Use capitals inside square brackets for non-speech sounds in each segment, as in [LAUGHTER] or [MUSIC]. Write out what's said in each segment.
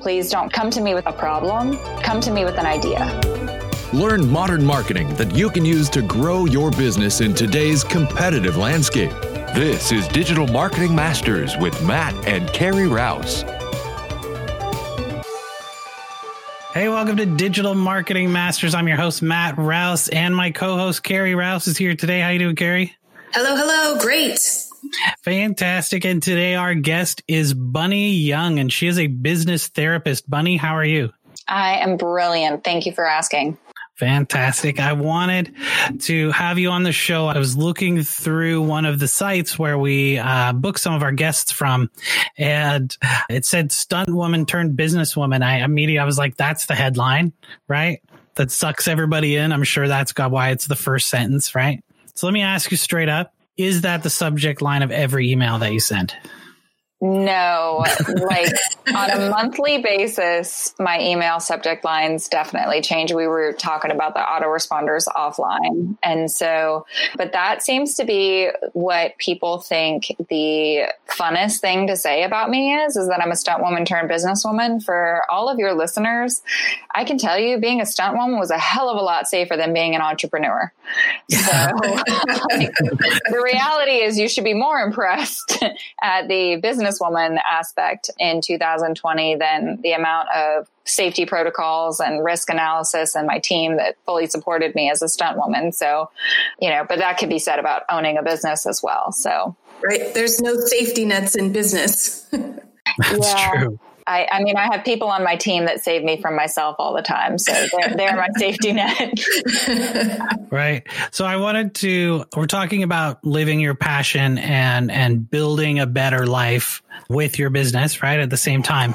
Please don't come to me with a problem, come to me with an idea. Learn modern marketing that you can use to grow your business in today's competitive landscape. This is Digital Marketing Masters with Matt and Carrie Rouse. Hey, welcome to Digital Marketing Masters. I'm your host, Matt Rouse, and my co-host, Carrie Rouse, is here today. How you doing, Carrie? Hello, hello. Great. Fantastic. And today our guest is Bunny Young, and she is a business therapist. Bunny, how are you? I am brilliant. Thank you for asking. Fantastic. I wanted to have you on the show. I was looking through one of the sites where we uh, book some of our guests from, and it said stunt woman turned businesswoman. I immediately I was like, that's the headline, right? That sucks everybody in. I'm sure that's got why it's the first sentence, right? So let me ask you straight up. Is that the subject line of every email that you send? No, like [LAUGHS] on a monthly basis, my email subject lines definitely change. We were talking about the autoresponders offline. And so, but that seems to be what people think the funnest thing to say about me is, is that I'm a stunt woman turned businesswoman. For all of your listeners, I can tell you being a stunt woman was a hell of a lot safer than being an entrepreneur. So [LAUGHS] [LAUGHS] like, the reality is you should be more impressed at the business businesswoman aspect in 2020 than the amount of safety protocols and risk analysis and my team that fully supported me as a stunt woman. So, you know, but that could be said about owning a business as well. So, right. There's no safety nets in business. [LAUGHS] That's yeah. true. I, I, mean, I have people on my team that save me from myself all the time. So they're, they're my [LAUGHS] safety net. [LAUGHS] right. So I wanted to, we're talking about living your passion and, and building a better life with your business, right? At the same time.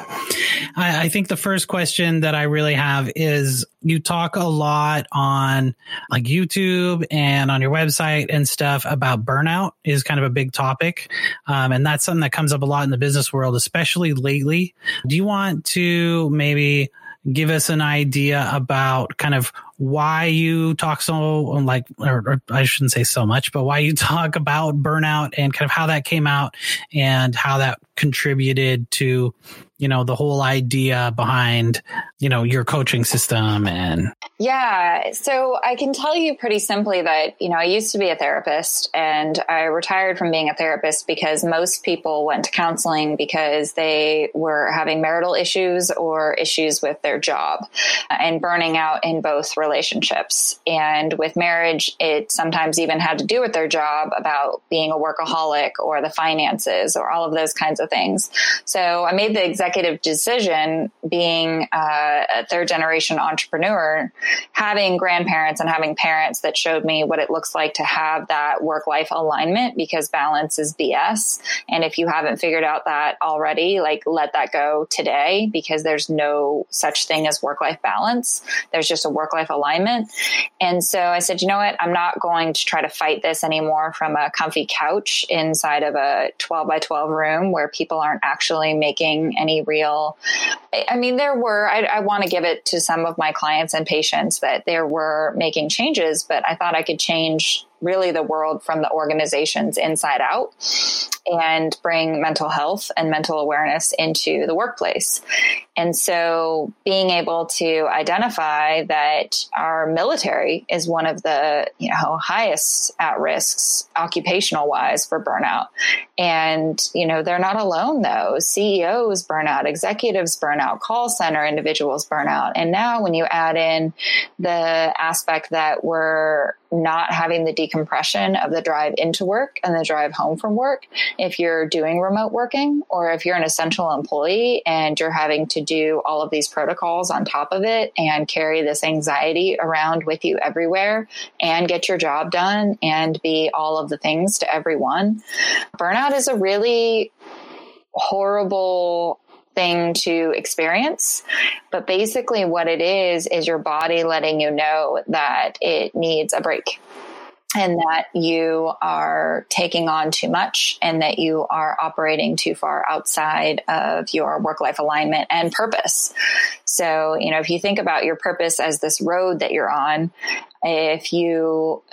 I, I think the first question that I really have is you talk a lot on like YouTube and on your website and stuff about burnout is kind of a big topic. Um, and that's something that comes up a lot in the business world, especially lately. Do you want to maybe give us an idea about kind of why you talk so like or, or, I shouldn't say so much, but why you [LAUGHS] talk about burnout and kind of how that came out and how that contributed to you know the whole idea behind you know your coaching system and yeah. So i can tell you pretty simply that you know i used to be a therapist and i retired from being a therapist because most people went to counseling because they were having marital issues or issues with their job and burning out in both relationships. And with marriage it sometimes even had to do with their job about being a workaholic or the finances or all of those kinds of things. So i made the executive decision being uh, a third generation entrepreneur, having grandparents and having parents that showed me what it looks like to have that work life alignment because balance is BS. And if you haven't figured out that already, like let that go today because there's no such thing as work life balance. There's just a work life alignment. And so I said, you know what? I'm not going to try to fight this anymore from a comfy couch inside of a 12 by 12 room where people aren't actually making any real. I mean, there were, I, I want to give it to some of my clients and patients that there were making changes, but I thought I could change really the world from the organizations inside out and bring mental health and mental awareness into the workplace. And so being able to identify that our military is one of the, you know, highest at risks occupational wise for burnout. And, you know, they're not alone though. CEOs burnout, executives burnout, call center individuals burnout. And now when you add in the aspect that we're not having the decompression of the drive into work and the drive home from work, if you're doing remote working or if you're an essential employee and you're having to do all of these protocols on top of it and carry this anxiety around with you everywhere and get your job done and be all of the things to everyone. Burnout is a really horrible thing to experience. But basically, what it is, is your body letting you know that it needs a break and that you are taking on too much and that you are operating too far outside of your work life alignment and purpose. So, you know, if you think about your purpose as this road that you're on, if you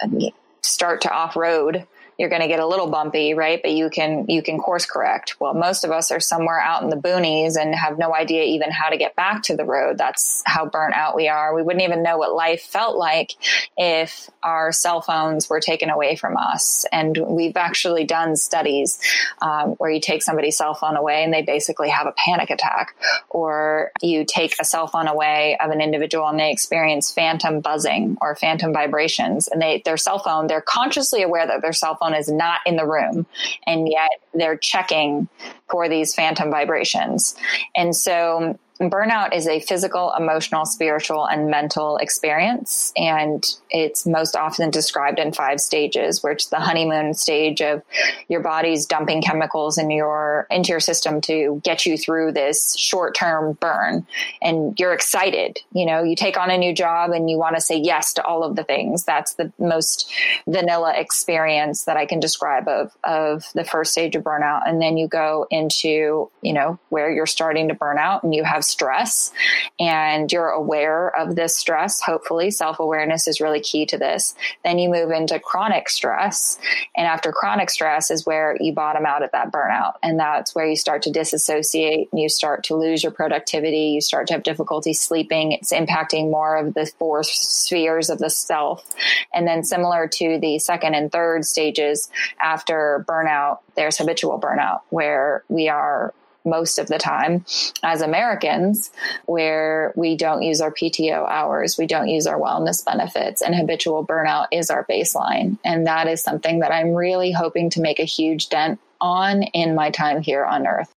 start to off road, you're going to get a little bumpy, right? But you can, you can course correct. Well, most of us are somewhere out in the boonies and have no idea even how to get back to the road. That's how burnt out we are. We wouldn't even know what life felt like if our cell phones were taken away from us. And we've actually done studies um, where you take somebody's cell phone away and they basically have a panic attack, or you take a cell phone away of an individual and they experience phantom buzzing or phantom vibrations, and they their cell phone they're consciously aware that their cell phone is not in the room, and yet they're checking for these phantom vibrations, and so burnout is a physical, emotional, spiritual, and mental experience. And it's most often described in five stages, it's the honeymoon stage of your body's dumping chemicals in your, into your system to get you through this short term burn. And you're excited. You know, you take on a new job and you want to say yes to all of the things. That's the most vanilla experience that I can describe of, of the first stage of burnout. And then you go into, you know, where you're starting to burn out and you have stress and you're aware of this stress, hopefully self awareness is really key to this. Then you move into chronic stress. And after chronic stress is where you bottom out at that burnout. And that's where you start to disassociate and you start to lose your productivity. You start to have difficulty sleeping. It's impacting more of the four spheres of the self. And then similar to the second and third stages after burnout, there's habitual burnout where we are most of the time as Americans, where we don't use our PTO hours, we don't use our wellness benefits, and habitual burnout is our baseline. And that is something that I'm really hoping to make a huge dent on in my time here on earth.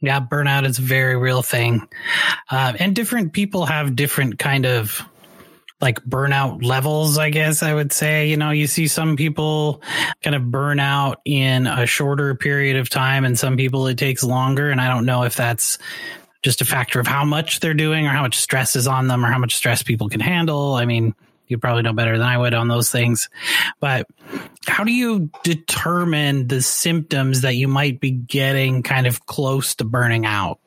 Yeah, burnout is a very real thing. Uh, and different people have different kind of like burnout levels, I guess I would say. You know, you see some people kind of burn out in a shorter period of time, and some people it takes longer. And I don't know if that's just a factor of how much they're doing or how much stress is on them or how much stress people can handle. I mean, you probably know better than I would on those things. But how do you determine the symptoms that you might be getting kind of close to burning out?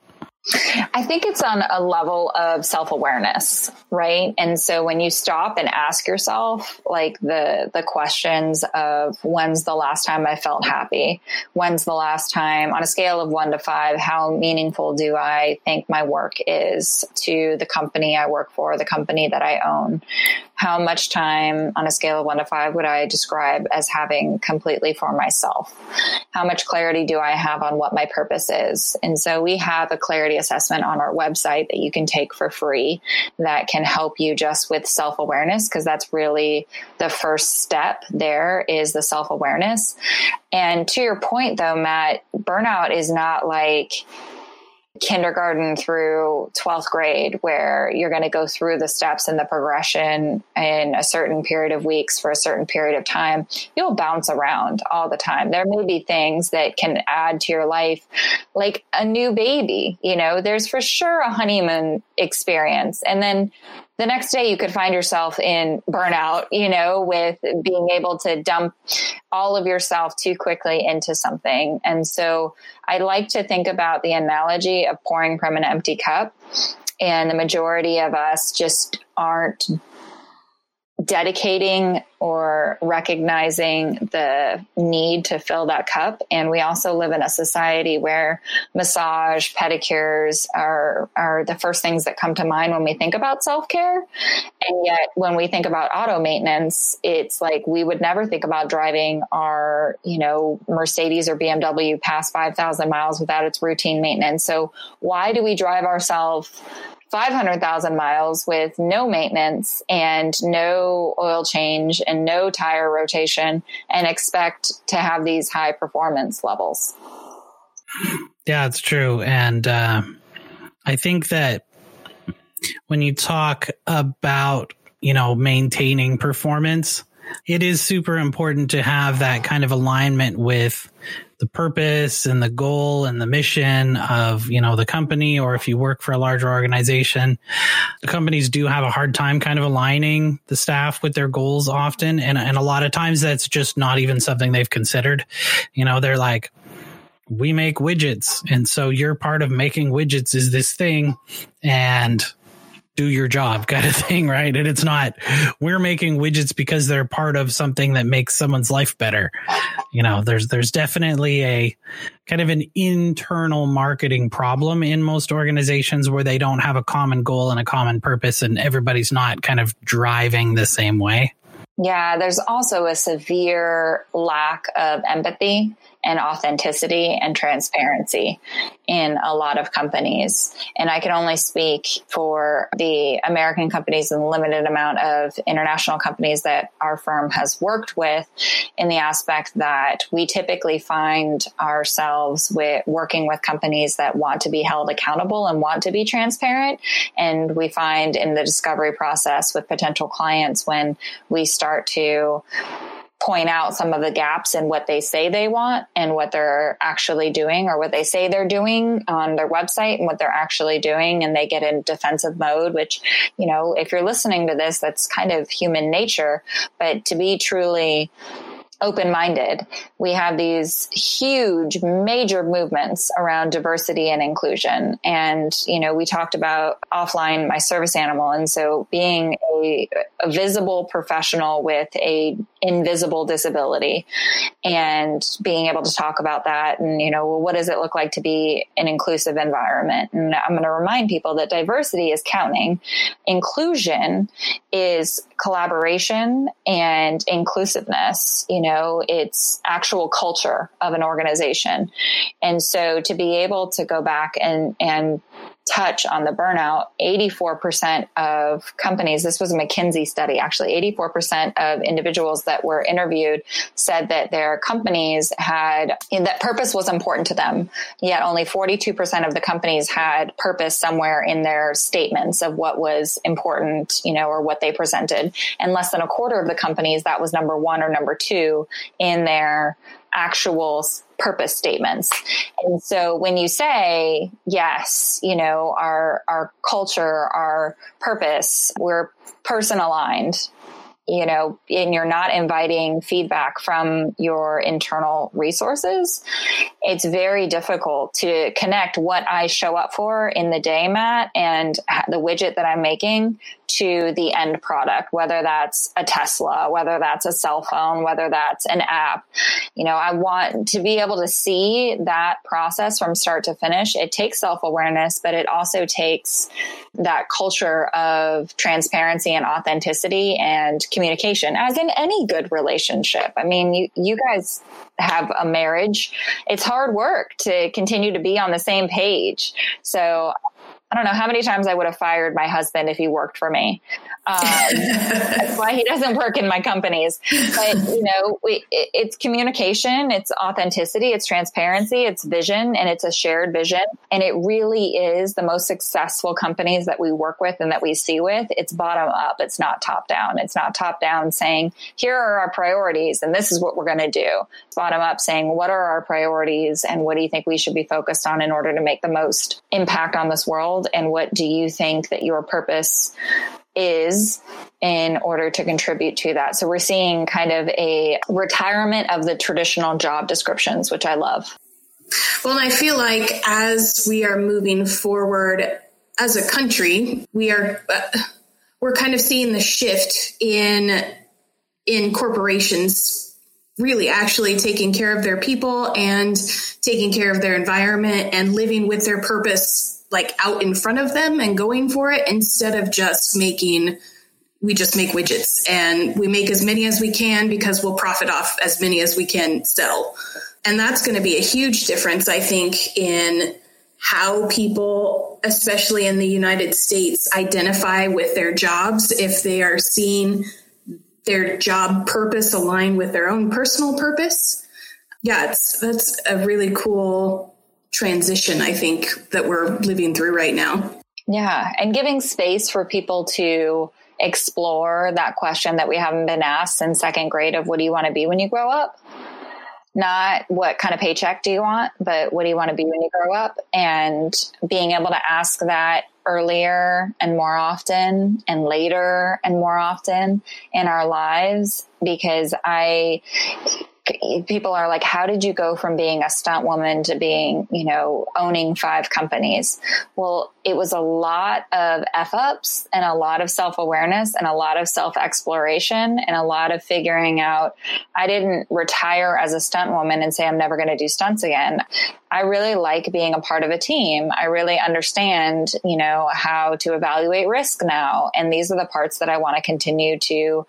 I think it's on a level of self awareness, right? And so when you stop and ask yourself, like the the questions of when's the last time I felt happy? When's the last time, on a scale of one to five, how meaningful do I think my work is to the company I work for, the company that I own? How much time, on a scale of one to five, would I describe as having completely for myself? How much clarity do I have on what my purpose is? And so we have a clarity assessment on our website that you can take for free that can help you just with self awareness, because that's really the first step there is the self awareness. And to your point, though, Matt, burnout is not like, kindergarten through 12th grade where you're going to go through the steps and the progression in a certain period of weeks for a certain period of time. You'll bounce around all the time. There may be things that can add to your life like a new baby you know? There's for sure a honeymoon experience. And then the next day you could find yourself in burnout, you know, with being able to dump all of yourself too quickly into something. And so I like to think about the analogy of pouring from an empty cup. And the majority of us just aren't dedicating or recognizing the need to fill that cup. And we also live in a society where massage, pedicures are, are the first things that come to mind when we think about self care. And yet, when we think about auto maintenance, it's like we would never think about driving our, you know, Mercedes or BMW past 5,000 miles without its routine maintenance. So, why do we drive ourselves 500,000 miles with no maintenance and no oil change and no tire rotation and expect to have these high performance levels. Yeah, it's true. And uh, I think that when you talk about, you know, maintaining performance, it is super important to have that kind of alignment with the purpose and the goal and the mission of you know the company or if you work for a larger organization the companies do have a hard time kind of aligning the staff with their goals often. And, and a lot of times that's just not even something they've considered. You know they're like we make widgets and so you're part of making widgets is this thing. And do your job [LAUGHS] kind of thing, right? And it's not we're making widgets because they're part of something that makes someone's life better. You know, there's there's definitely a kind of an internal marketing problem in most organizations where they don't have a common goal and a common purpose and everybody's not kind of driving the same way. Yeah, there's also a severe lack of empathy and authenticity and transparency in a lot of companies. And I can only speak for the American companies and the limited amount of international companies that our firm has worked with in the aspect that we typically find ourselves with working with companies that want to be held accountable and want to be transparent. And we find in the discovery process with potential clients when we start to point out some of the gaps in what they say they want and what they're actually doing or what they say they're doing on their website and what they're actually doing and they get in defensive mode which you know if you're listening to this that's kind of human nature but to be truly open minded. We have these huge, major movements around diversity and inclusion. And, you know, we talked about offline my service animal. And so being a, a visible professional with a invisible disability and being able to talk about that and, you know, what does it look like to be an inclusive environment? And I'm going to remind people that diversity is counting. Inclusion is collaboration and inclusiveness. You know, it's actual culture of an organization. And so to be able to go back and, and touch on the burnout, 84% of companies, this was a McKinsey study actually, 84% of individuals that were interviewed said that their companies had, that purpose was important to them. Yet only 42% of the companies had purpose somewhere in their statements of what was important, you know, or what they presented. And less than a quarter of the companies, that was number one or number two in their actual purpose statements. And so when you say, yes, you know, our, our culture, our purpose, we're person aligned, you know, and you're not inviting feedback from your internal resources, it's very difficult to connect what I show up for in the day, Matt, and the widget that I'm making to the end product, whether that's a Tesla, whether that's a cell phone, whether that's an app. You know, I want to be able to see that process from start to finish. It takes self awareness, but it also takes that culture of transparency and authenticity and communication, as in any good relationship. I mean, you, you guys have a marriage. It's hard work to continue to be on the same page. So I don't know how many times I would have fired my husband if he worked for me. Um, [LAUGHS] that's why he doesn't work in my companies. But you know, we, it, it's communication, it's authenticity, it's transparency, it's vision, and it's a shared vision. And it really is the most successful companies that we work with and that we see with. It's bottom up. It's not top down. It's not top down saying here are our priorities and this is what we're going to do. It's bottom up saying what are our priorities and what do you think we should be focused on in order to make the most impact on this world world and what do you think that your purpose is in order to contribute to that. So we're seeing kind of a retirement of the traditional job descriptions, which I love. Well, I feel like as we are moving forward as a country, we are uh, we're kind of seeing the shift in in corporations really actually taking care of their people and taking care of their environment and living with their purpose like out in front of them and going for it instead of just making we just make widgets and we make as many as we can because we'll profit off as many as we can sell. And that's going to be a huge difference, I think, in how people, especially in the United States, identify with their jobs if they are seeing their job purpose align with their own personal purpose. Yeah, it's that's a really cool transition I think that we're living through right now. Yeah, and giving space for people to explore that question that we haven't been asked in second grade of what do you want to be when you grow up? Not what kind of paycheck do you want, but what do you want to be when you grow up? And being able to ask that earlier and more often and later and more often in our lives because I people are like, how did you go from being a stunt woman to being, you know, owning five companies? Well, it was a lot of F ups and a lot of self awareness and a lot of self exploration and a lot of figuring out. I didn't retire as a stunt woman and say, I'm never going to do stunts again. I really like being a part of a team. I really understand, you know, how to evaluate risk now. And these are the parts that I want to continue to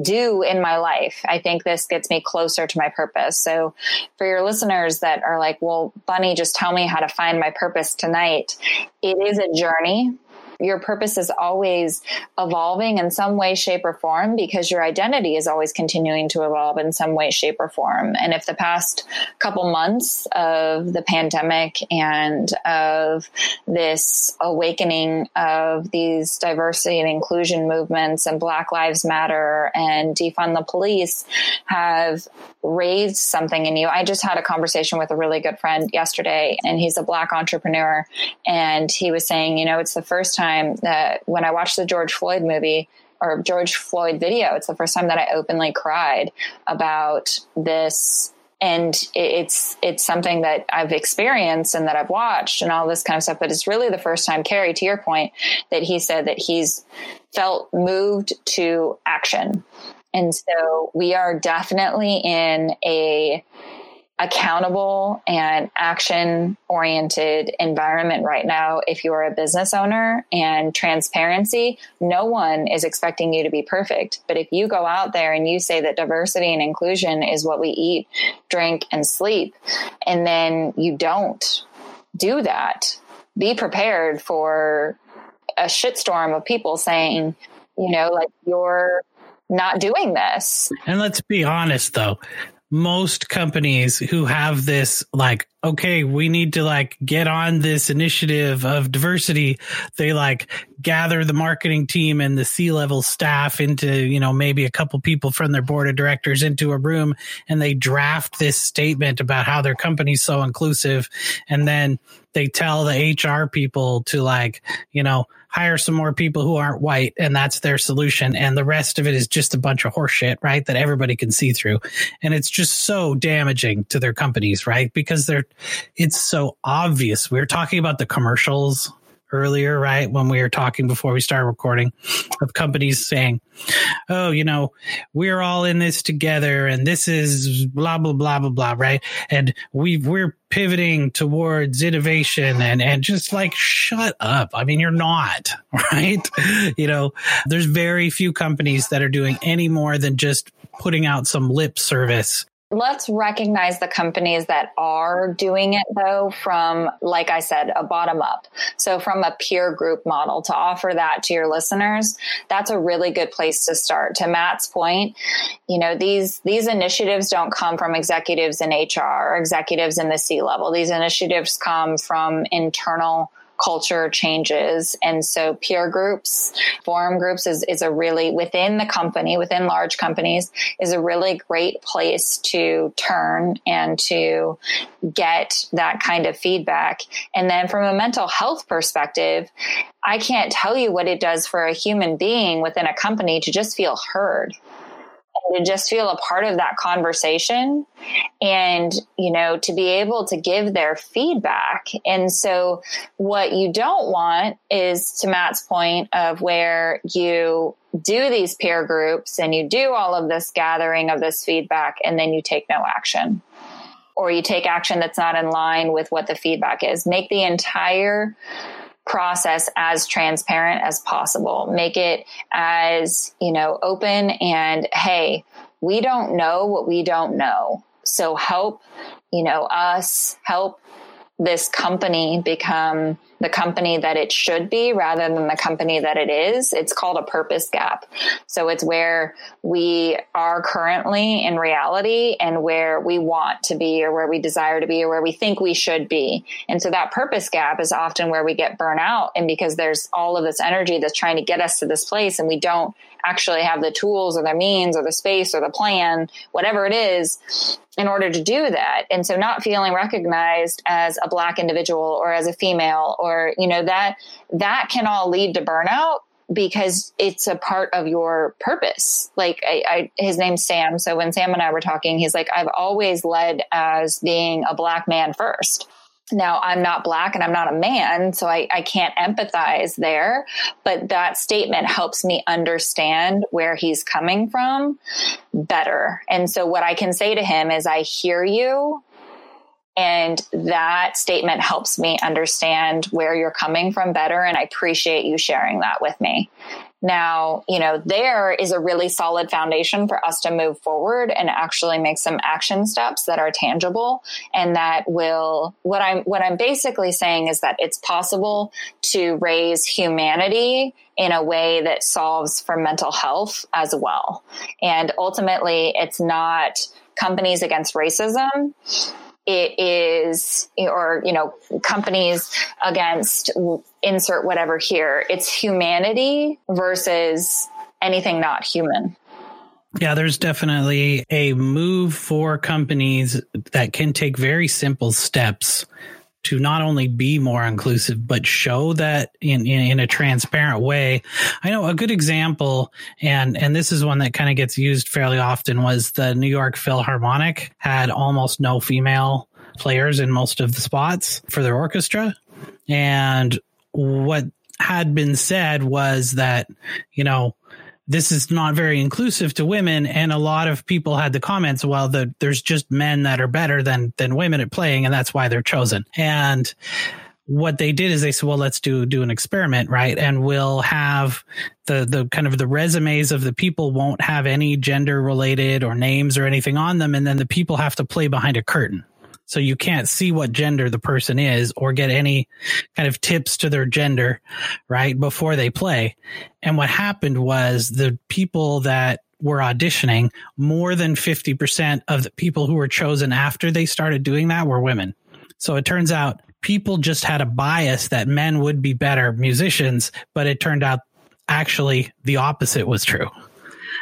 do in my life. I think this gets me closer to my purpose. So for your listeners that are like, well, Bunny, just tell me how to find my purpose tonight. It is a journey your purpose is always evolving in some way, shape, or form because your identity is always continuing to evolve in some way, shape, or form. And if the past couple months of the pandemic and of this awakening of these diversity and inclusion movements and Black Lives Matter and defund the police have raised something in you. I just had a conversation with a really good friend yesterday, and he's a Black entrepreneur. And he was saying, you know, it's the first time time that when I watched the George Floyd movie or George Floyd video, it's the first time that I openly cried about this and it's it's something that I've experienced and that I've watched and all this kind of stuff. But it's really the first time, Carrie, to your point, that he said that he's felt moved to action. And so we are definitely in a accountable and action oriented environment right now if you're a business owner and transparency no one is expecting you to be perfect but if you go out there and you say that diversity and inclusion is what we eat drink and sleep and then you don't do that be prepared for a shitstorm of people saying you know like you're not doing this. And let's be honest though, most companies who have this like okay we need to like get on this initiative of diversity. They like gather the marketing team and the c-level staff into you know maybe a couple people from their board of directors into a room and they draft this statement about how their company's so inclusive. And then they tell the hr people to like you know hire some more people who aren't white and that's their solution. And the rest of it is just a bunch of horseshit, right? That everybody can see through. And it's just so damaging to their companies, right? Because they're, it's so obvious. We are talking about the commercials earlier, right? When we were talking before we started recording of companies saying, Oh, you know, we're all in this together and this is blah, blah, blah, blah, blah, right? And we, we're pivoting towards innovation and, and just like, shut up. I mean, you're not, [LAUGHS] right? You know, there's very few companies that are doing any more than just putting out some lip service let's recognize the companies that are doing it though from like i said a bottom up. So from a peer group model to offer that to your listeners that's a really good place to start. To matt's point you know these these initiatives don't come from executives in hr or executives in the c level. These initiatives come from internal culture changes. And so peer groups, forum groups is, is a really within the company, within large companies is a really great place to turn and to get that kind of feedback. And then from a mental health perspective, I can't tell you what it does for a human being within a company to just feel heard to just feel a part of that conversation and, you know, to be able to give their feedback. And so what you don't want is to Matt's point of where you do these peer groups and you do all of this gathering of this feedback and then you take no action or you take action that's not in line with what the feedback is. Make the entire process as transparent as possible. Make it as, you know, open and hey, we don't know what we don't know. So help, you know, us help this company become the company that it should be rather than the company that it is. It's called a purpose gap. So it's where we are currently in reality and where we want to be or where we desire to be or where we think we should be. And so that purpose gap is often where we get burnt out. And because there's all of this energy that's trying to get us to this place and we don't actually have the tools or the means or the space or the plan, whatever it is, in order to do that. And so not feeling recognized as a black individual or as a female or, you know, that that can all lead to burnout because it's a part of your purpose. Like I, I, his name's Sam. So when Sam and I were talking, he's like, I've always led as being a black man first. Now I'm not black and I'm not a man, so I, I can't empathize there. But that statement helps me understand where he's coming from better. And so what I can say to him is, I hear you. And that statement helps me understand where you're coming from better. And I appreciate you sharing that with me. Now, you know, there is a really solid foundation for us to move forward and actually make some action steps that are tangible and that will what I'm what I'm basically saying is that it's possible to raise humanity in a way that solves for mental health as well. And ultimately, it's not companies against racism it is or you know companies against insert whatever here it's humanity versus anything not human yeah, there's definitely a move for companies that can take very simple steps to not only be more inclusive, but show that in, in, in, a transparent way. I know a good example, and, and this is one that kind of gets used fairly often was the New York Philharmonic had almost no female players in most of the spots for their orchestra. And what had been said was that, you know, this is not very inclusive to women and a lot of people had the comments well the, there's just men that are better than than women at playing and that's why they're chosen. And what they did is they said well let's do do an experiment right? And we'll have the the kind of the resumes of the people won't have any gender related or names or anything on them and then the people have to play behind a curtain so you can't see what gender the person is or get any kind of tips to their gender, right? Before they play. And what happened was the people that were auditioning, more than 50% of the people who were chosen after they started doing that were women. So it turns out people just had a bias that men would be better musicians, but it turned out actually the opposite was true.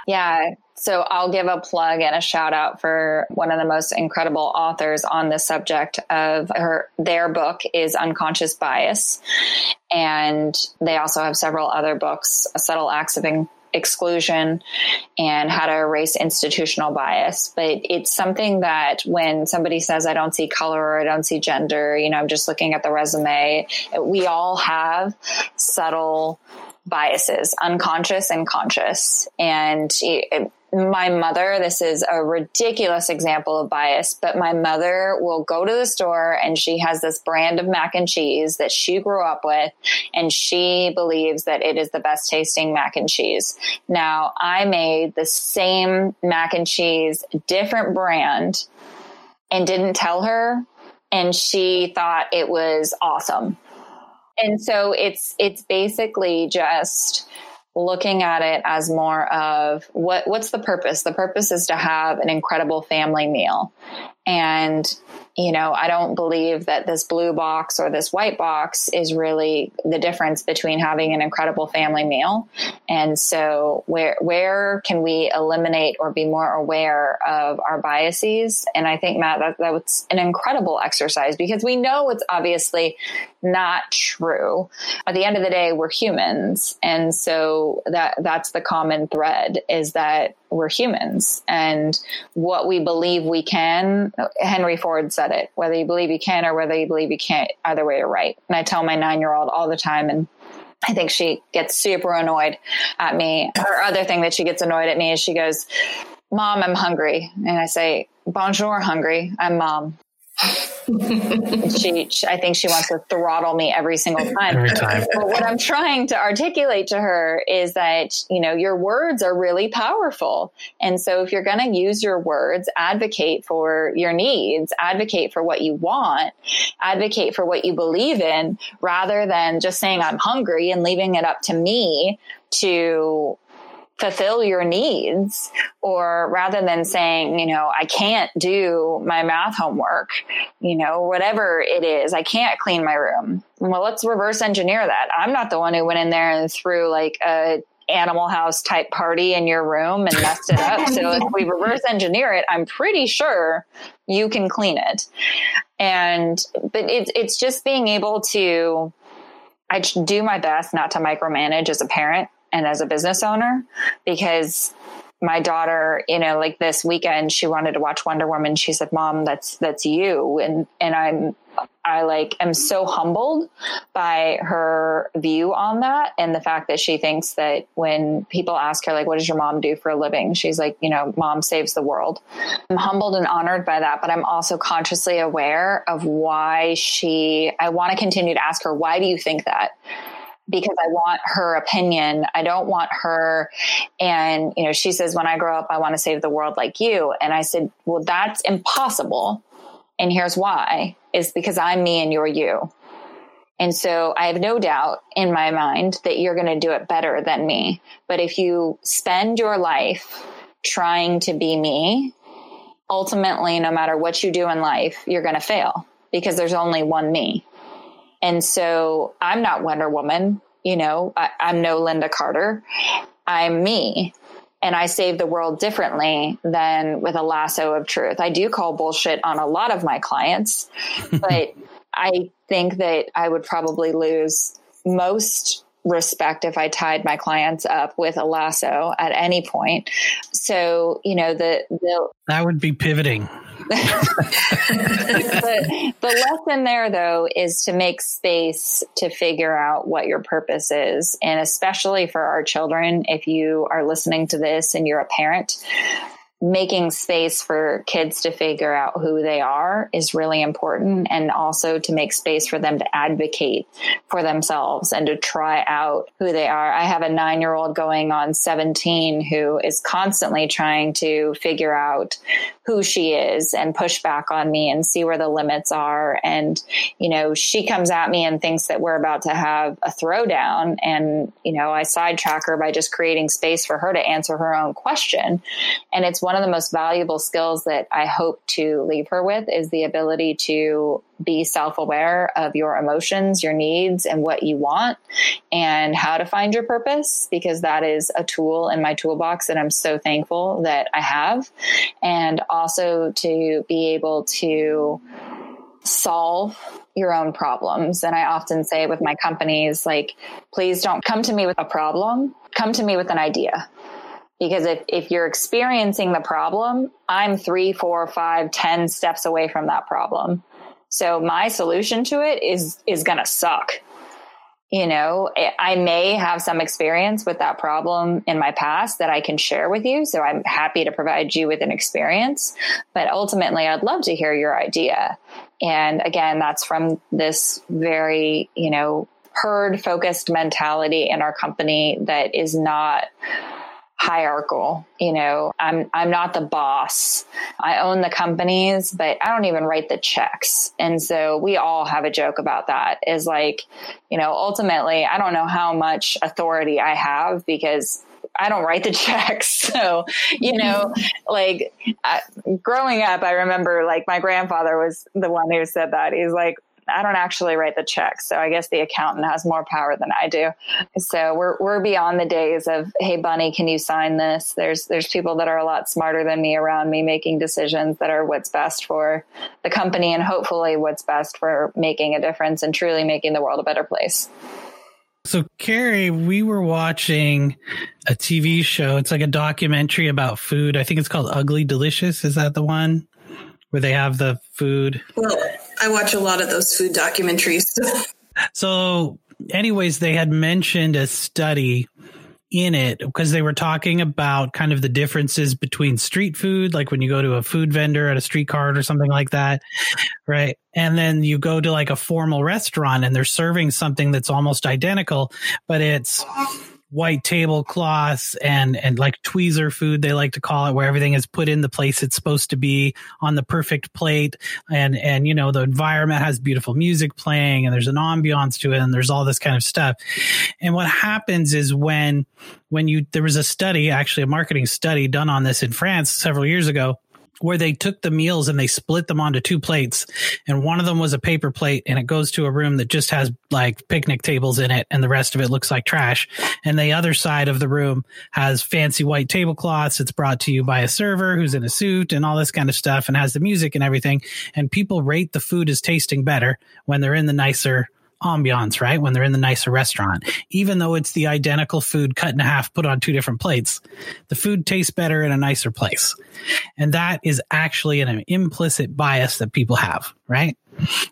Yeah. So I'll give a plug and a shout out for one of the most incredible authors on the subject of her their book is Unconscious Bias. And they also have several other books, Subtle Acts of exclusion and how to erase institutional bias. But it's something that when somebody says, I don't see color or I don't see gender, you know, I'm just looking at the resume, we all have subtle biases, unconscious and conscious. And it, my mother, this is a ridiculous example of bias, but my mother will go to the store and she has this brand of mac and cheese that she grew up with, and she believes that it is the best tasting mac and cheese. Now, I made the same mac and cheese, different brand, and didn't tell her, and she thought it was awesome. And so it's it's basically just looking at it as more of what what's the purpose? The purpose is to have an incredible family meal. And you know i don't believe that this blue box or this white box is really the difference between having an incredible family meal and so where where can we eliminate or be more aware of our biases and i think matt that, that's an incredible exercise because we know it's obviously not true. At the end of the day, we're humans. And so that that's the common thread is that we're humans and what we believe we can. Henry Ford said it, whether you believe you can or whether you believe you can't, either way you're right. And I tell my nine year old all the time and I think she gets super annoyed at me. Her other thing that she gets annoyed at me is she goes, Mom, I'm hungry. And I say, Bonjour, hungry. I'm mom she, she, I think she wants to throttle me every single time. Every time. But what I'm trying to articulate to her is that, you know, your words are really powerful. And so if you're going to use your words, advocate for your needs, advocate for what you want, advocate for what you believe in, rather than just saying, I'm hungry and leaving it up to me to fulfill your needs or rather than saying you know i can't do my math homework you know whatever it is i can't clean my room. Well let's reverse engineer that. I'm not the one who went in there and threw like a animal house type party in your room and messed it up. So if we reverse engineer it i'm pretty sure you can clean it. And but it's it's just being able to I do my best not to micromanage as a parent and as a business owner because my daughter, you know, like this weekend, she wanted to watch Wonder Woman. She said, "Mom, that's that's you," and and I'm I like am so humbled by her view on that and the fact that she thinks that when people ask her like what does your mom do for a living? She's like you know mom saves the world. I'm humbled and honored by that but i'm also consciously aware of why she i want to continue to ask her why do you think that because I want her opinion. I don't want her. And, you know, she says, when I grow up, I want to save the world like you. And I said, well, that's impossible. And here's why is because I'm me and you're you. And so I have no doubt in my mind that you're going to do it better than me. But if you spend your life trying to be me, ultimately, no matter what you do in life, you're going to fail because there's only one me. And so I'm not Wonder Woman, you know, I, am no Lynda Carter. I'm me. And I save the world differently than with a lasso of truth. I do call bullshit on a lot of my clients, [LAUGHS] but I think that I would probably lose most respect if I tied my clients up with a lasso at any point. So, you know, the, the that would be pivoting the, the lesson there, though, is to make space to figure out what your purpose is. And especially for our children, if you are listening to this and you're a parent, making space for kids to figure out who they are is really important and also to make space for them to advocate for themselves and to try out who they are. I have a 9-year-old going on 17 who is constantly trying to figure out who she is and push back on me and see where the limits are. And you know she comes at me and thinks that we're about to have a throwdown. And you know I sidetrack her by just creating space for her to answer her own question. And it's one of the most valuable skills that I hope to leave her with is the ability to be self aware of your emotions, your needs, and what you want, and how to find your purpose, because that is a tool in my toolbox that I'm so thankful that I have. And also to be able to solve your own problems. And I often say with my companies, like, please don't come to me with a problem, come to me with an idea because if, if you're experiencing the problem i'm three four five ten steps away from that problem. So my solution to it is is gonna suck. You know i may have some experience with that problem in my past that i can share with you. So i'm happy to provide you with an experience. But ultimately i'd love to hear your idea. And again that's from this very you know herd focused mentality in our company that is not hierarchical. You know, I'm I'm not the boss. I own the companies, but I don't even write the checks. And so we all have a joke about that. Is like, you know, ultimately, I don't know how much authority I have because I don't write the [LAUGHS] checks. So, you know, [LAUGHS] like I, growing up, I remember like my grandfather was the one who said that. He's like, I don't actually write the checks. So I guess the accountant has more power than I do. So we're, we're beyond the days of, Hey, bunny, can you sign this? There's, there's people that are a lot smarter than me around me making decisions that are what's best for the company and hopefully what's best for making a difference and truly making the world a better place. So, Carrie, we were watching a TV show. It's like a documentary about food. I think it's called Ugly Delicious. Is that the one where they have the food? Well, I watch a lot of those food documentaries. [LAUGHS] so, anyways, they had mentioned a study in it because they were talking about kind of the differences between street food, like when you go to a food vendor at a street cart or something like that, right? And then you go to like a formal restaurant and they're serving something that's almost identical, but it's white tablecloths and and like tweezer food they like to call it where everything is put in the place it's supposed to be on the perfect plate. And and you know the environment has beautiful music playing and there's an ambiance to it and there's all this kind of stuff. And what happens is when when you there was a study actually a marketing study done on this in France several years ago where they took the meals and they split them onto two plates. And one of them was a paper plate and it goes to a room that just has like picnic tables in it and the rest of it looks like trash. And the other side of the room has fancy white tablecloths. It's brought to you by a server who's in a suit and all this kind of stuff and has the music and everything. And people rate the food as tasting better when they're in the nicer ambiance, right? When they're in the nicer restaurant, even though it's the identical food cut in half, put on two different plates, the food tastes better in a nicer place. And that is actually an implicit bias that people have, right?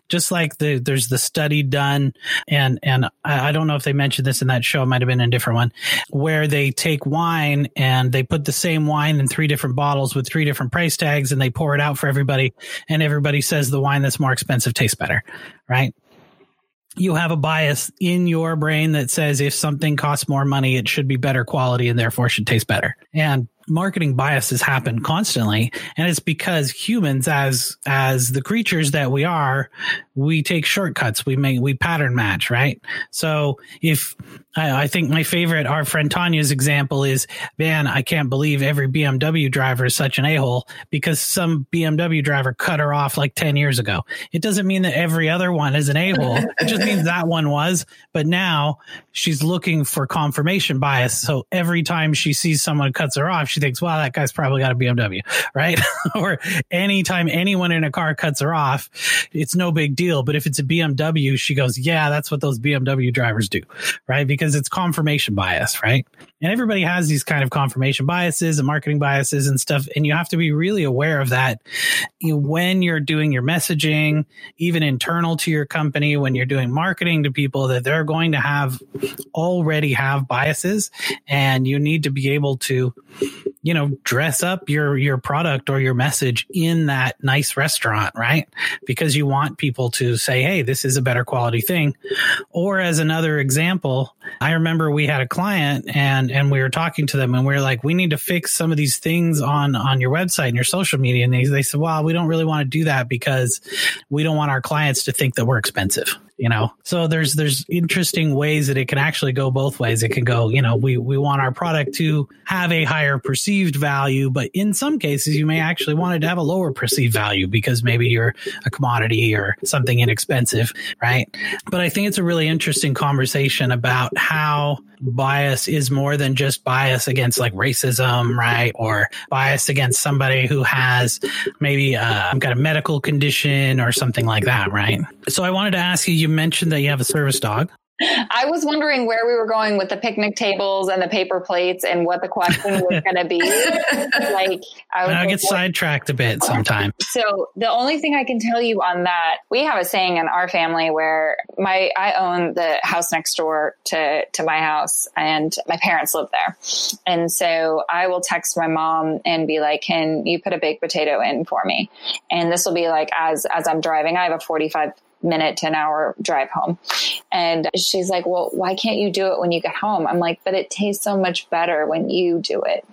Just like the there's the study done, and and I, don't know if they mentioned this in that show. It might have been a different one, where they take wine and they put the same wine in three different bottles with three different price tags, and they pour it out for everybody, and everybody says the wine that's more expensive tastes better, right? You have a bias in your brain that says if something costs more money, it should be better quality and therefore should taste better. And marketing biases happen constantly and it's because humans as as the creatures that we are we take shortcuts. We make we pattern match right? So if I, I, think my favorite our friend tanya's example is man i can't believe every bmw driver is such an a-hole because some bmw driver cut her off like 10 years ago. It doesn't mean that every other one is an a-hole. It just means that one was but now she's looking for confirmation bias. So every time she sees someone cuts her off she thinks, wow, that guy's probably got a BMW, [LAUGHS] right? [LAUGHS] or anytime anyone in a car cuts her off, it's no big deal. But if it's a BMW, she goes, yeah, that's what those BMW drivers do, right? Because it's confirmation bias, right? And everybody has these kind of confirmation biases and marketing biases and stuff. And you have to be really aware of that when you're doing your messaging, even internal to your company, when you're doing marketing to people that they're going to have already have biases and you need to be able to you know, dress up your your product or your message in that nice restaurant, right? Because you want people to say, "Hey, this is a better quality thing." Or as another example, I remember we had a client and and we were talking to them and we are like, "We need to fix some of these things on on your website and your social media." And they they said, "Well, we don't really want to do that because we don't want our clients to think that we're expensive." You know so there's there's interesting ways that it can actually go both ways it can go you know we we want our product to have a higher perceived value but in some cases you may actually want it to have a lower perceived value because maybe you're a commodity or something inexpensive right but i think it's a really interesting conversation about how bias is more than just bias against like racism, right? Or bias against somebody who has maybe uh, got a medical condition or something like that, right? So I wanted to ask you, you mentioned that you have a service dog. I was wondering where we were going with the picnic tables and the paper plates and what the question was [LAUGHS] going to be. like, I, I get sidetracked a bit [LAUGHS] sometimes. So the only thing I can tell you on that, we have a saying in our family where my I own the house next door to to my house, and my parents live there, and so I will text my mom and be like, "Can you put a baked potato in for me?" And this will be like as as I'm driving. I have a 45 minute to an hour drive home. And she's like, Well, why can't you do it when you get home? I'm like, But it tastes so much better when you do it.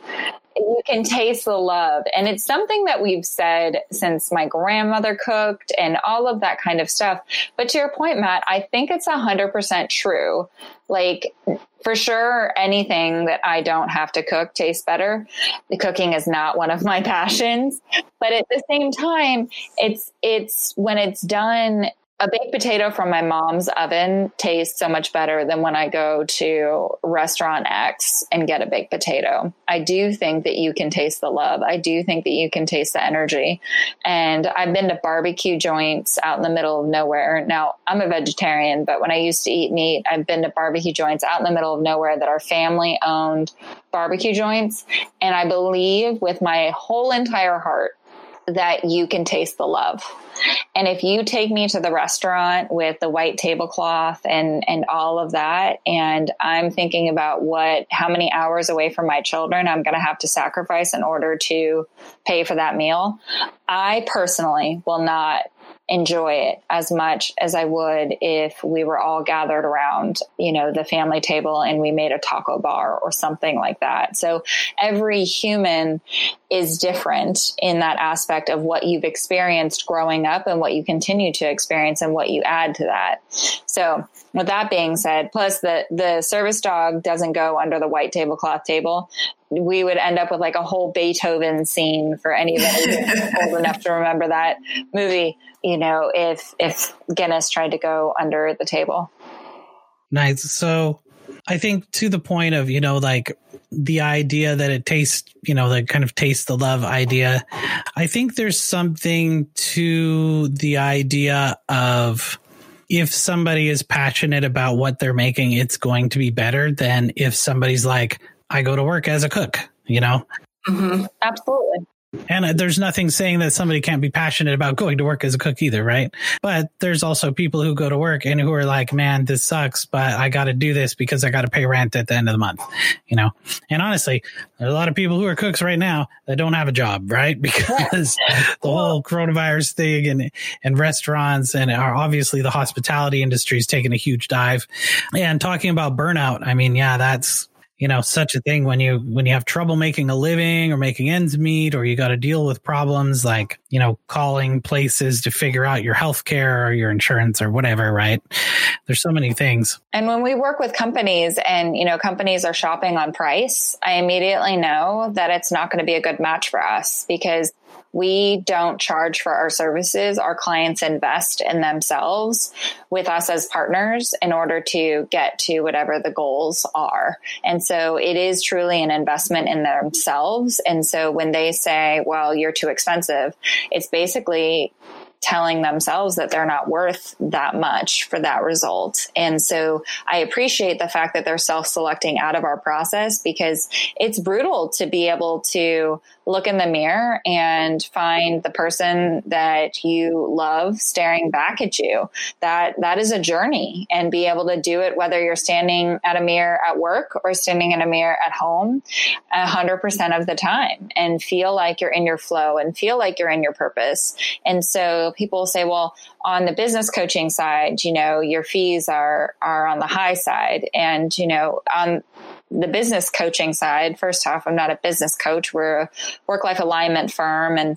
You can taste the love. And it's something that we've said since my grandmother cooked and all of that kind of stuff. But to your point, Matt, I think it's 100% true. Like, for sure, anything that I don't have to cook tastes better. The cooking is not one of my [LAUGHS] passions, but at the same time, it's, it's when it's done a baked potato from my mom's oven tastes so much better than when I go to restaurant X and get a baked potato. I do think that you can taste the love. I do think that you can taste the energy. And I've been to barbecue joints out in the middle of nowhere. Now, I'm a vegetarian, but when I used to eat meat, I've been to barbecue joints out in the middle of nowhere that are family owned barbecue joints. And I believe with my whole entire heart that you can taste the love. And if you take me to the restaurant with the white tablecloth and and all of that and I'm thinking about what how many hours away from my children I'm going to have to sacrifice in order to pay for that meal, I personally will not enjoy it as much as I would if we were all gathered around, you know, the family table and we made a taco bar or something like that. So every human is different in that aspect of what you've experienced growing up and what you continue to experience and what you add to that. So with that being said, plus the, the service dog doesn't go under the white tablecloth table we would end up with like a whole Beethoven scene for anybody old [LAUGHS] enough to remember that movie. You know, if if Guinness tried to go under the table. Nice. So, I think to the point of you know like the idea that it tastes you know the kind of taste the love idea. I think there's something to the idea of if somebody is passionate about what they're making, it's going to be better than if somebody's like, I go to work as a cook, you know? Mm-hmm. Absolutely. And uh, there's nothing saying that somebody can't be passionate about going to work as a cook either, right? But there's also people who go to work and who are like, man, this sucks, but I got to do this because I got to pay rent at the end of the month, you know? And honestly, there's a lot of people who are cooks right now that don't have a job, right? [LAUGHS] Because the whole coronavirus thing and, and restaurants and are obviously the hospitality industry is taking a huge dive. And talking about burnout, I mean, yeah, that's, you know such a thing when you when you have trouble making a living or making ends meet or you got to deal with problems like you know calling places to figure out your health care or your insurance or whatever right? There's so many things. And when we work with companies and you know companies are shopping on price i immediately know that it's not going to be a good match for us because we don't charge for our services. Our clients invest in themselves with us as partners in order to get to whatever the goals are. And so it is truly an investment in themselves. And so when they say, well, you're too expensive, it's basically telling themselves that they're not worth that much for that result. And so I appreciate the fact that they're self selecting out of our process because it's brutal to be able to look in the mirror and find the person that you love staring back at you. That that is a journey and be able to do it whether you're standing at a mirror at work or standing in a mirror at home a hundred percent of the time and feel like you're in your flow and feel like you're in your purpose. And so people say, well, on the business coaching side, you know, your fees are are on the high side. And, you know, on the business coaching side, first off, I'm not a business coach. We're a work life alignment firm, and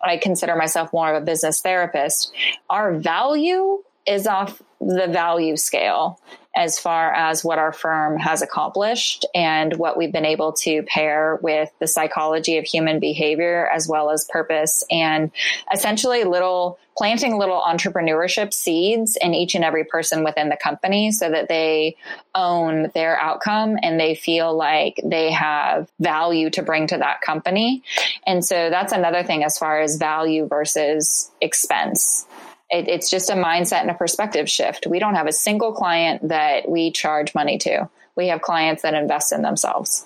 I consider myself more of a business therapist. Our value is off the value scale as far as what our firm has accomplished and what we've been able to pair with the psychology of human behavior as well as purpose and essentially little planting little entrepreneurship seeds in each and every person within the company so that they own their outcome and they feel like they have value to bring to that company. And so that's another thing as far as value versus expense it, it's just a mindset and a perspective shift. We don't have a single client that we charge money to. We have clients that invest in themselves.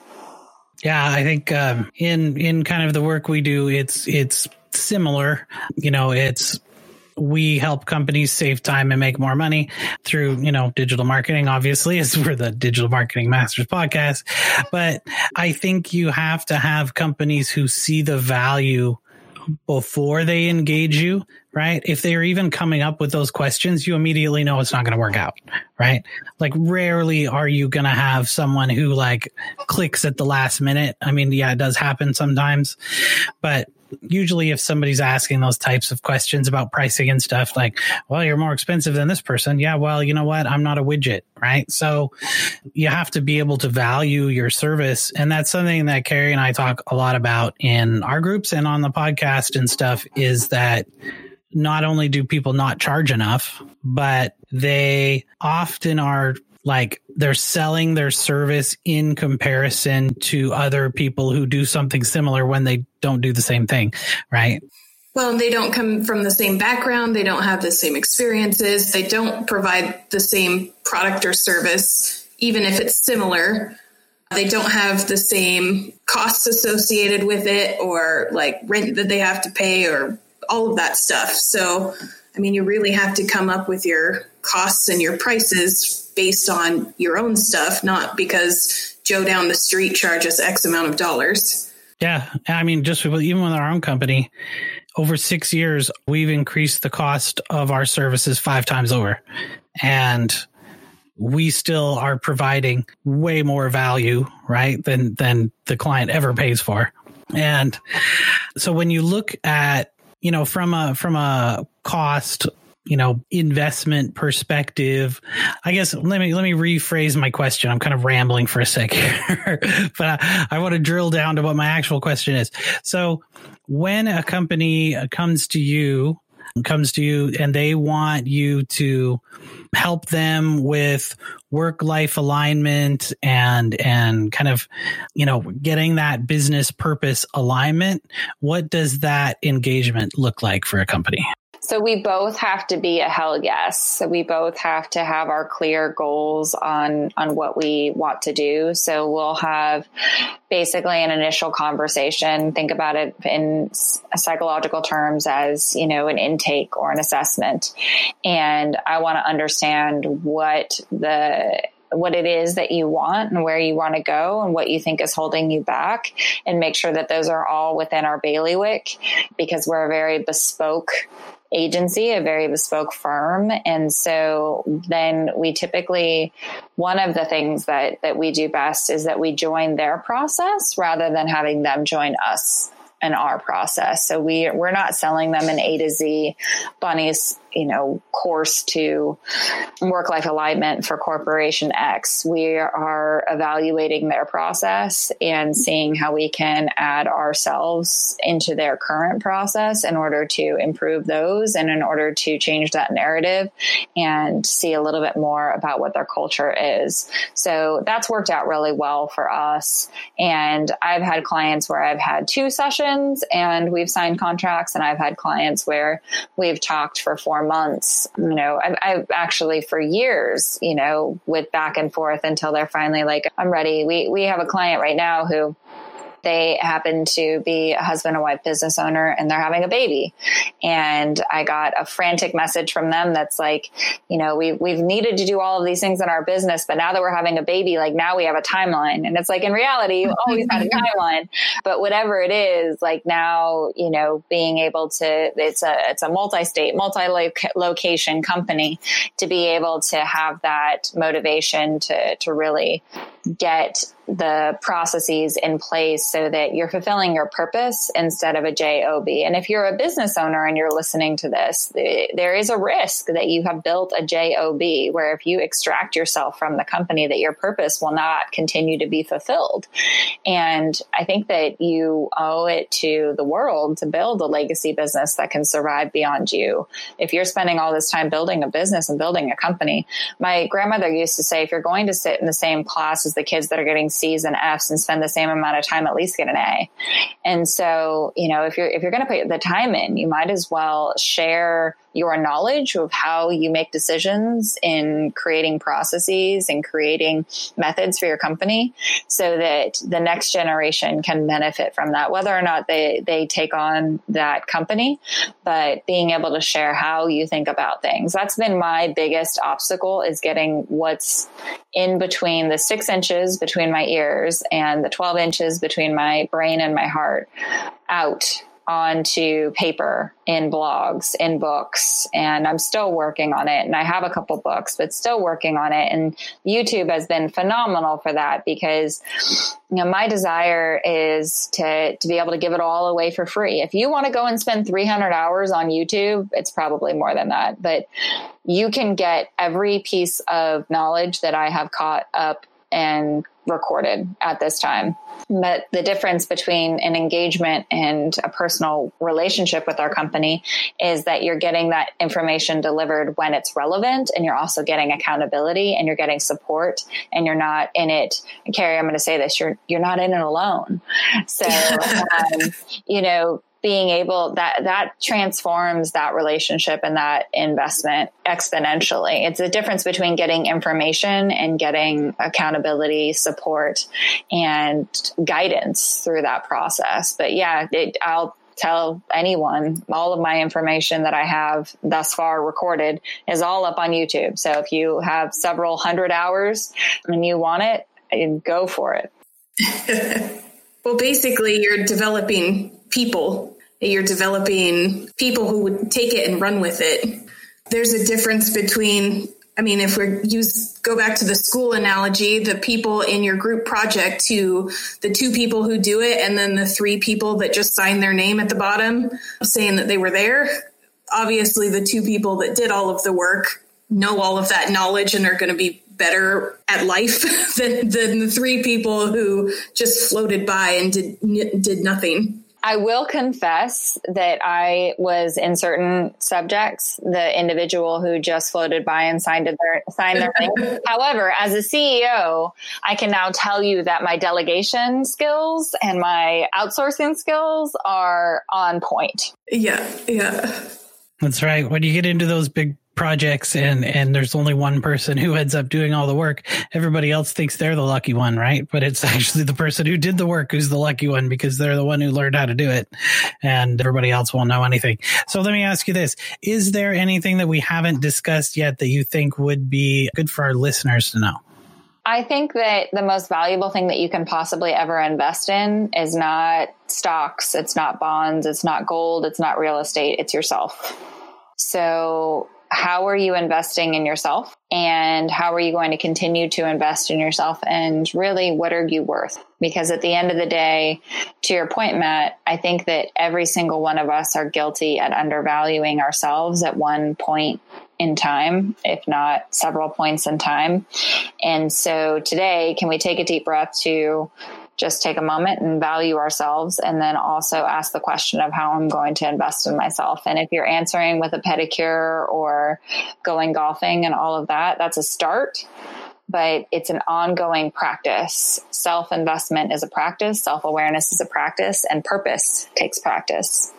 Yeah, I think um, in in kind of the work we do, it's it's similar. You know, it's we help companies save time and make more money through you know digital marketing obviously [LAUGHS] as we're the digital marketing masters podcast but i think you have to have companies who see the value before they engage you, right? If they're even coming up with those questions, you immediately know it's not going to work out, right? Like rarely are you going to have someone who like clicks at the last minute. I mean, yeah, it does happen sometimes, but usually if somebody's asking those types of questions about pricing and stuff like well you're more expensive than this person. Yeah well you know what? I'm not a widget right? So you have to be able to value your service. And that's something that carrie and i talk a lot about in our groups and on the podcast and stuff is that not only do people not charge enough but they often are like they're selling their service in comparison to other people who do something similar when they don't do the same thing, right? Well, they don't come from the same background, they don't have the same experiences, they don't provide the same product or service, even if it's similar. They don't have the same costs associated with it or like rent that they have to pay or all of that stuff. So, I mean, you really have to come up with your costs and your prices based on your own stuff, not because Joe down the street charges X amount of dollars. Yeah. I mean, just even with our own company, over six years, we've increased the cost of our services five times over. And we still are providing way more value, right, than than the client ever pays for. And so when you look at, you know, from a from a cost you know investment perspective. I guess let me let me rephrase my question. I'm kind of rambling for a second [LAUGHS] but I, I want to drill down to what my actual question is. So when a company comes to you comes to you and they want you to help them with work life alignment and and kind of you know getting that business purpose alignment what does that engagement look like for a company So we both have to be a hell yes. So we both have to have our clear goals on on what we want to do. So we'll have basically an initial conversation. Think about it in psychological terms as you know an intake or an assessment, and I want to understand what the what it is that you want and where you want to go and what you think is holding you back and make sure that those are all within our bailiwick because we're a very bespoke agency, a very bespoke firm. And so then we typically, one of the things that, that we do best is that we join their process rather than having them join us in our process. So we, we're not selling them an A to Z bunnies you know, course to work life alignment for corporation X. We are evaluating their process and seeing how we can add ourselves into their current process in order to improve those and in order to change that narrative and see a little bit more about what their culture is. So that's worked out really well for us. And I've had clients where I've had two sessions and we've signed contracts, and I've had clients where we've talked for four months. You know, I've, I've, actually for years, you know, with back and forth until they're finally like, I'm ready. We, we have a client right now who they happen to be a husband and wife business owner and they're having a baby. And I got a frantic message from them that's like, you know, we, we've needed to do all of these things in our business, but now that we're having a baby, like now we have a timeline. And it's like, in reality, you always had a [LAUGHS] timeline, but whatever it is, like now, you know, being able to, it's a, it's a multi-state, multi-location company to be able to have that motivation to, to really get the processes in place so that you're fulfilling your purpose instead of a job and if you're a business owner and you're listening to this there is a risk that you have built a job where if you extract yourself from the company that your purpose will not continue to be fulfilled. And i think that you owe it to the world to build a legacy business that can survive beyond you. If you're spending all this time building a business and building a company my grandmother used to say if you're going to sit in the same class as the kids that are getting C's and F's and spend the same amount of time, at least get an A. And so, you know, if you're if you're going to put the time in, you might as well share your knowledge of how you make decisions in creating processes and creating methods for your company so that the next generation can benefit from that, whether or not they, they take on that company, but being able to share how you think about things. That's been my biggest obstacle is getting what's in between the six inches between my ears and the 12 inches between my brain and my heart out onto paper in blogs in books and i'm still working on it. And i have a couple books but still working on it. And youtube has been phenomenal for that because you know my desire is to to be able to give it all away for free. If you want to go and spend 300 hours on youtube it's probably more than that. But you can get every piece of knowledge that i have caught up and recorded at this time. But the difference between an engagement and a personal relationship with our company is that you're getting that information delivered when it's relevant and you're also getting accountability and you're getting support and you're not in it. Carrie, I'm going to say this, you're, you're not in it alone. So, [LAUGHS] um, you know, being able that that transforms that relationship and that investment exponentially it's a difference between getting information and getting accountability support and guidance through that process but yeah it, i'll tell anyone all of my information that I have thus far recorded is all up on YouTube. So if you have several hundred hours and you want it, go for it. [LAUGHS] well, basically, you're developing people you're developing people who would take it and run with it. There's a difference between I mean, if we use go back to the school analogy, the people in your group project to the two people who do it, and then the three people that just sign their name at the bottom saying that they were there. Obviously, the two people that did all of the work know all of that knowledge and are going to be better at life [LAUGHS] than, than the three people who just floated by and did did nothing. I will confess that I was in certain subjects the individual who just floated by and signed their signed their name. [LAUGHS] However, as a CEO, I can now tell you that my delegation skills and my outsourcing skills are on point. Yeah, yeah. That's right. When you get into those big projects and and there's only one person who ends up doing all the work everybody else thinks they're the lucky one right? But it's [LAUGHS] actually the person who did the work who's the lucky one because they're the one who learned how to do it and everybody else won't know anything. So let me ask you this. Is there anything that we haven't discussed yet that you think would be good for our listeners to know? I think that the most valuable thing that you can possibly ever invest in is not stocks, it's not bonds, it's not gold, it's not real estate, it's yourself. So how are you investing in yourself and how are you going to continue to invest in yourself? And really what are you worth? Because at the end of the day to your point matt i think that every single one of us are guilty at undervaluing ourselves at one point in time if not several points in time. And so today can we take a deep breath to just take a moment and value ourselves and then also ask the question of how I'm going to invest in myself. And if you're answering with a pedicure or going golfing and all of that, that's a start. But it's an ongoing practice. Self investment is a practice, self awareness is a practice, and purpose takes practice.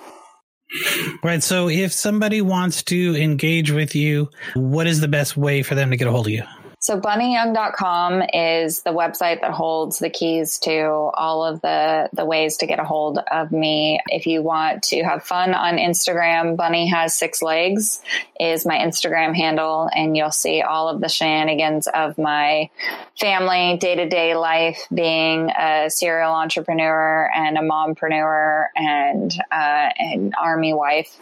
Right. So if somebody wants to engage with you, what is the best way for them to get a hold of you? So bunnyyoung.com is the website that holds the keys to all of the, the ways to get a hold of me. If you want to have fun on Instagram, Bunny has six legs is my Instagram handle and you'll see all of the shenanigans of my family day to day life being a serial entrepreneur and a mompreneur and uh, an army wife.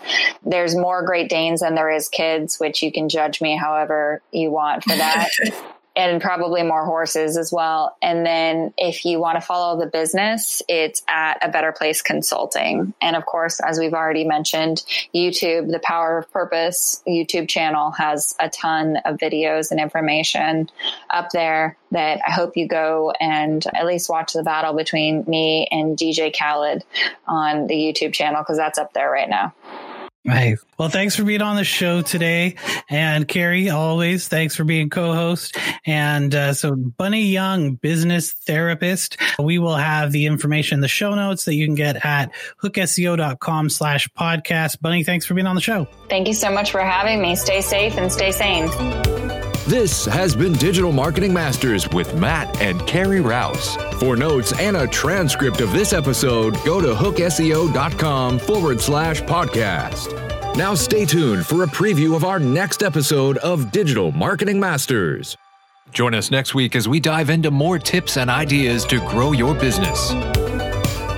There's more Great Danes than there is kids, which you can judge me however you want for that. [LAUGHS] and probably more horses as well. And then if you want to follow the business, it's at a better place consulting. And of course, as we've already mentioned, YouTube, the power of purpose YouTube channel has a ton of videos and information up there that I hope you go and at least watch the battle between me and DJ Khaled on the YouTube channel because that's up there right now. Hey, well, thanks for being on the show today. And Carrie, always thanks for being co-host. And uh, so Bunny Young, business therapist. We will have the information in the show notes that you can get at hookseo.com slash podcast. Bunny, thanks for being on the show. Thank you so much for having me. Stay safe and stay sane. This has been Digital Marketing Masters with Matt and Carrie Rouse. For notes and a transcript of this episode, go to hookseo.com forward slash podcast. Now stay tuned for a preview of our next episode of Digital Marketing Masters. Join us next week as we dive into more tips and ideas to grow your business.